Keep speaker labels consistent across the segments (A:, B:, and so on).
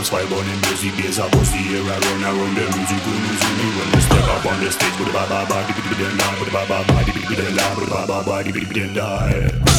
A: was five on them music bass I bust the air around around them music room is in me when I step up on the stage with a ba ba ba di bi di bi den da with a ba ba ba di bi di bi den da with a ba ba ba di bi di bi den da eh.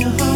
B: your heart.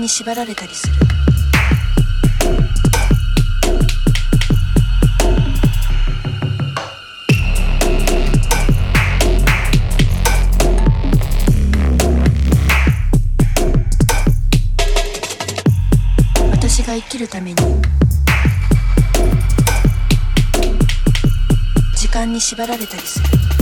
C: に縛られたりする私が生きるために時間に縛られたりする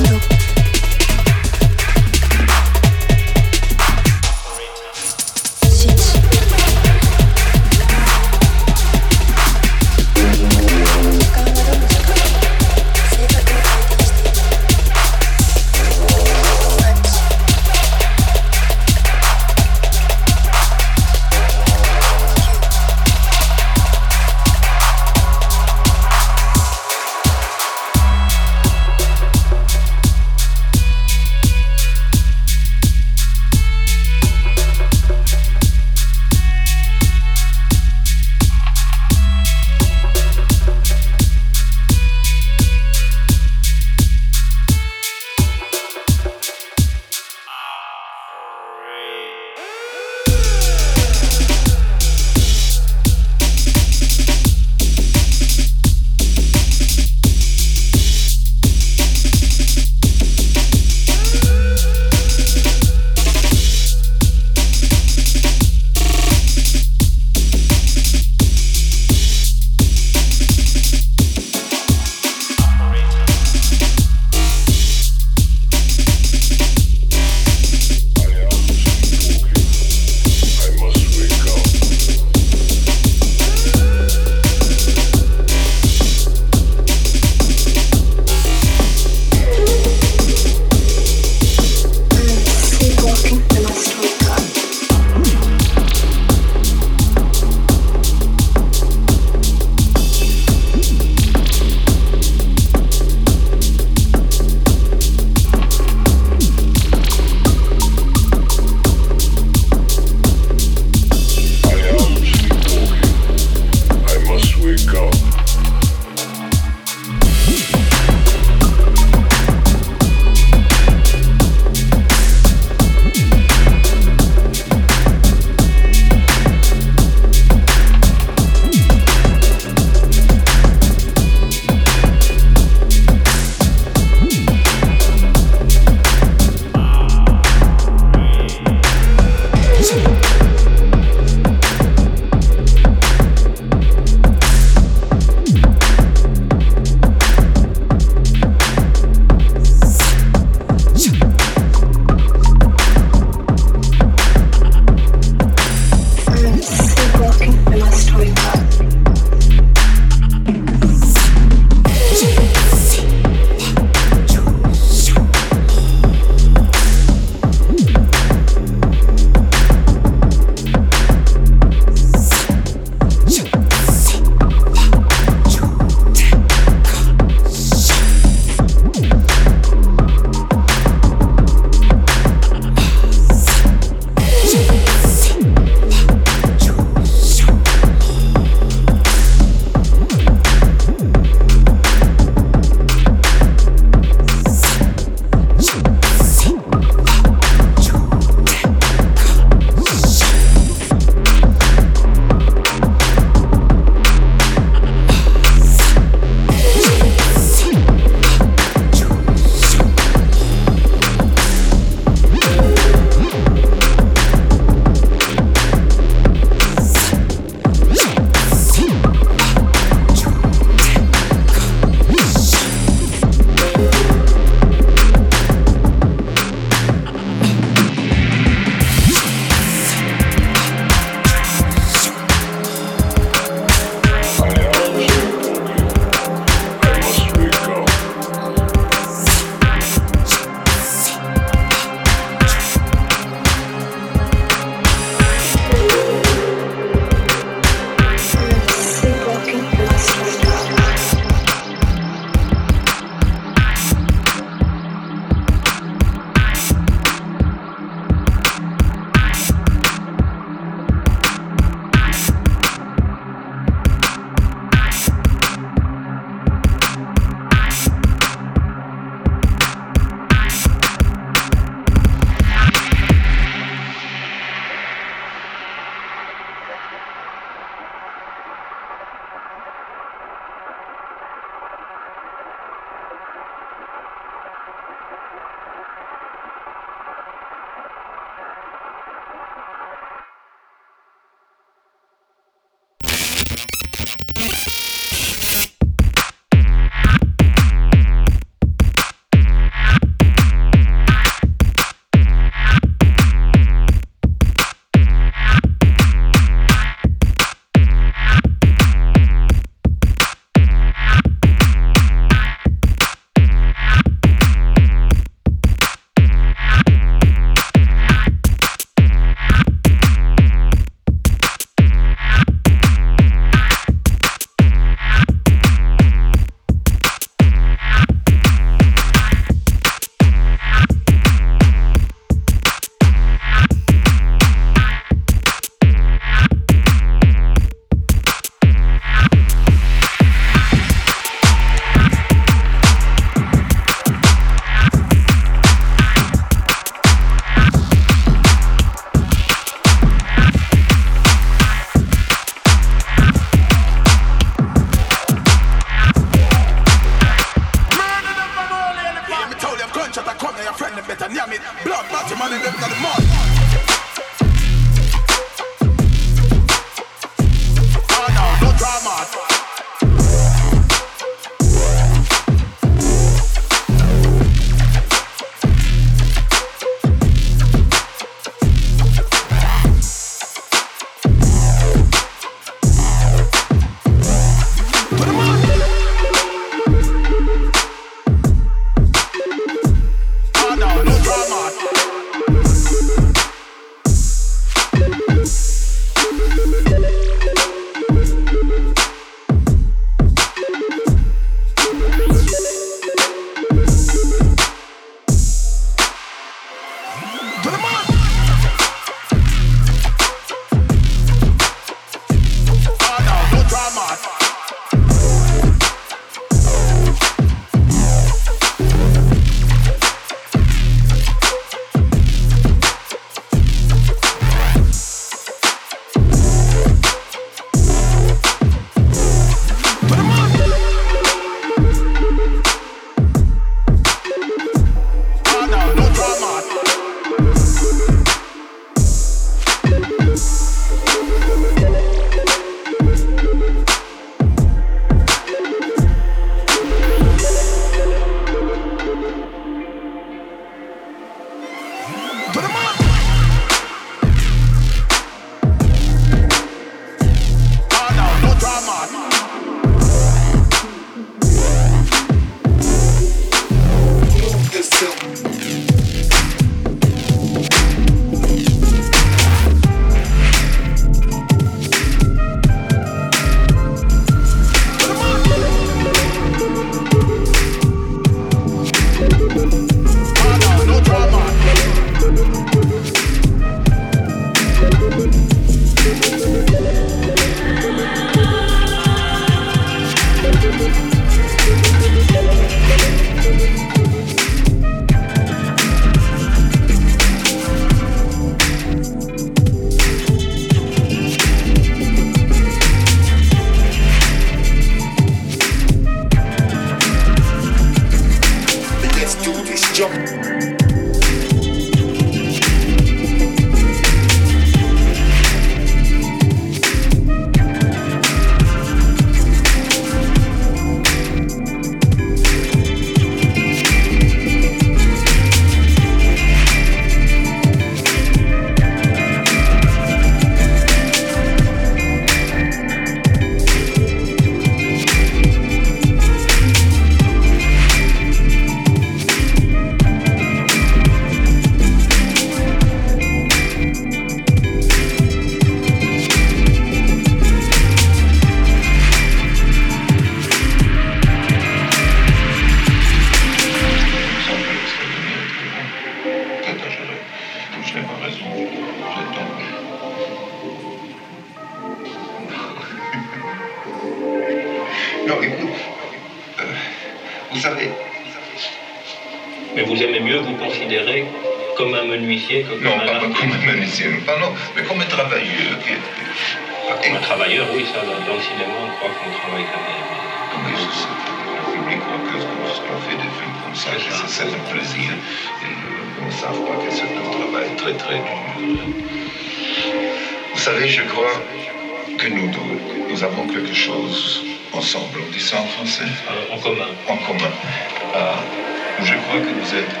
D: être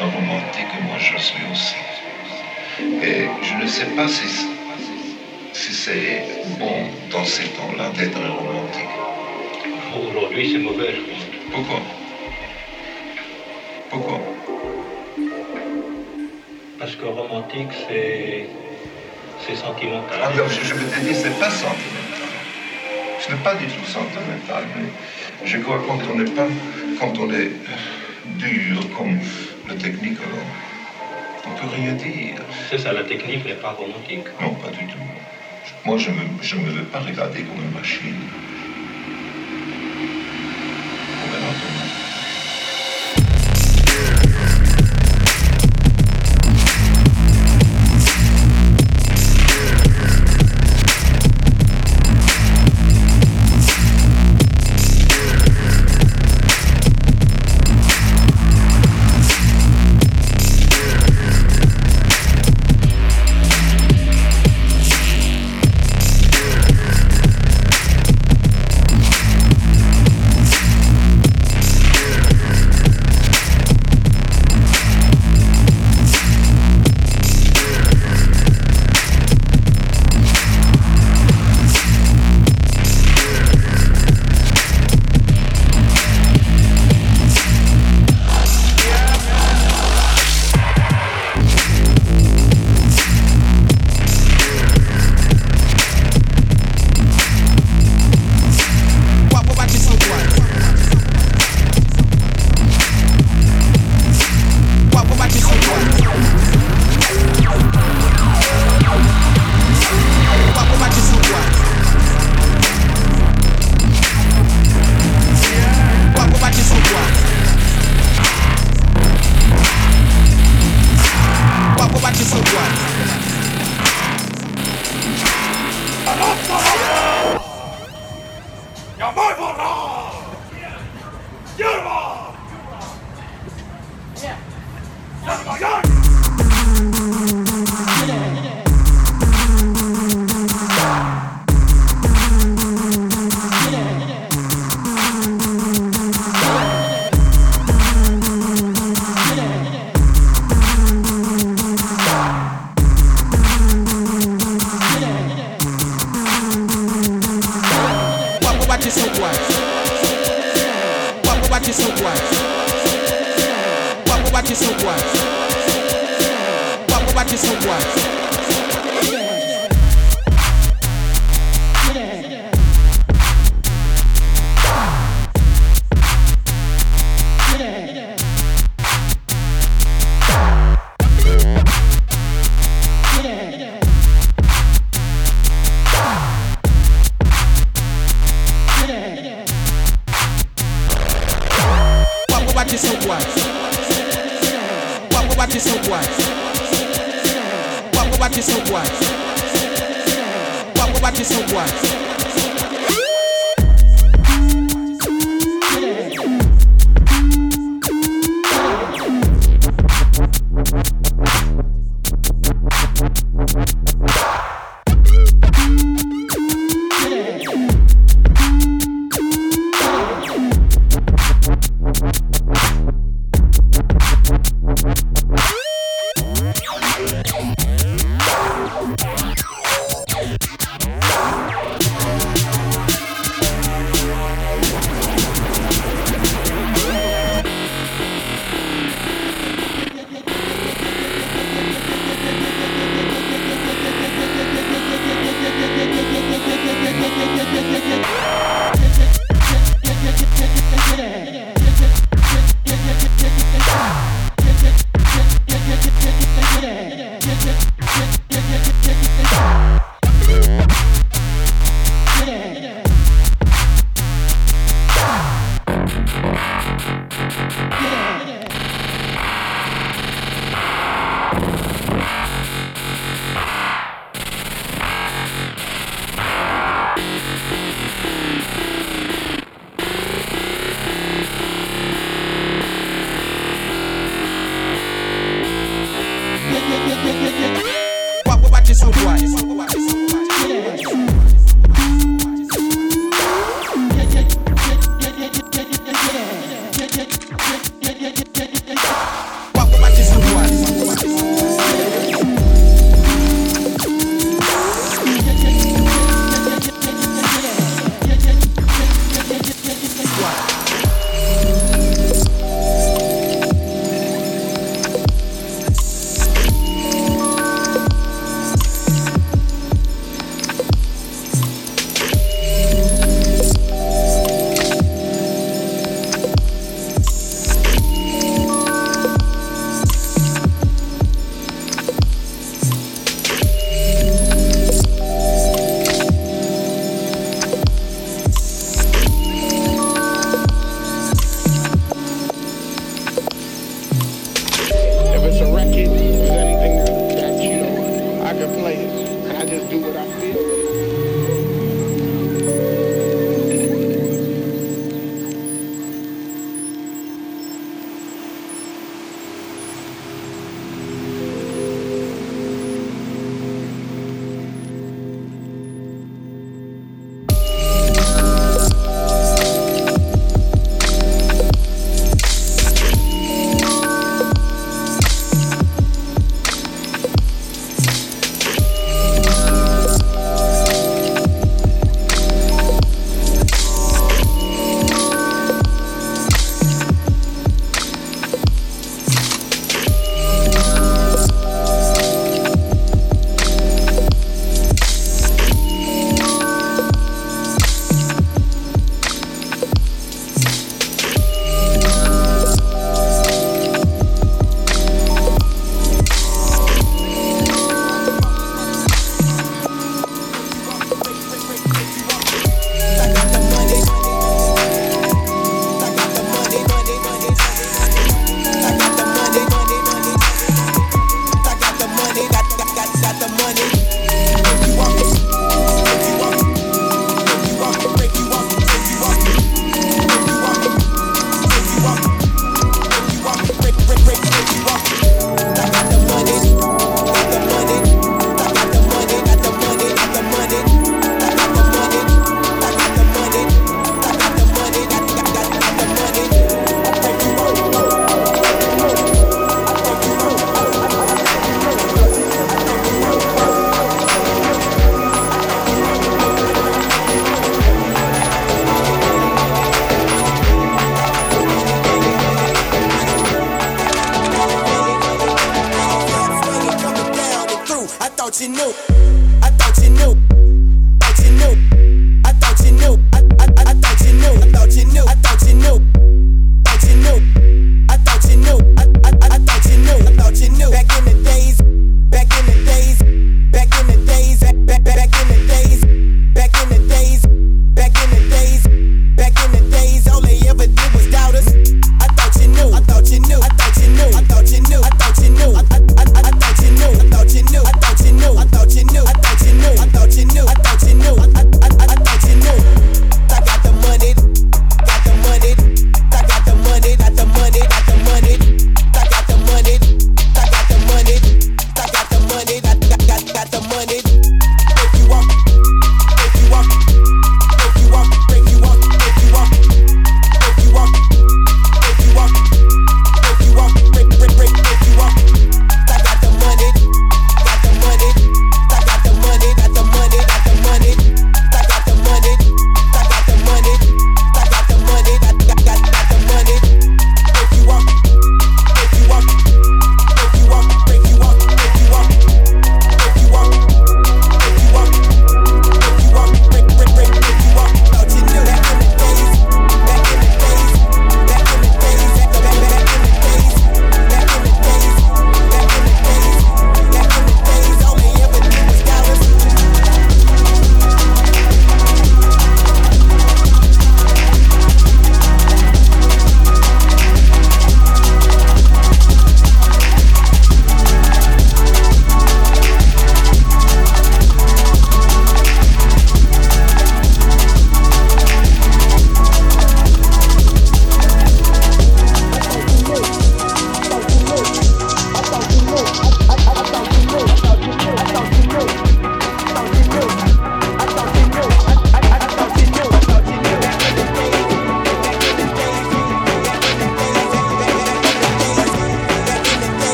D: romantique, moi je suis aussi. Et je ne sais pas si, si c'est bon dans ces temps-là d'être romantique.
E: Aujourd'hui, c'est mauvais, je pense.
D: Pourquoi Pourquoi
E: Parce que romantique, c'est. sentimental. Ah, je,
D: me dis, c'est pas sentimental. Ce n'est pas du tout sentimental, mais je crois quand n'est pas. quand on est dur comme le alors, On peut rien dire.
E: C'est ça, la technique n'est pas romantique.
D: Non, pas du tout. Moi, je ne me, je me veux pas regarder comme une machine.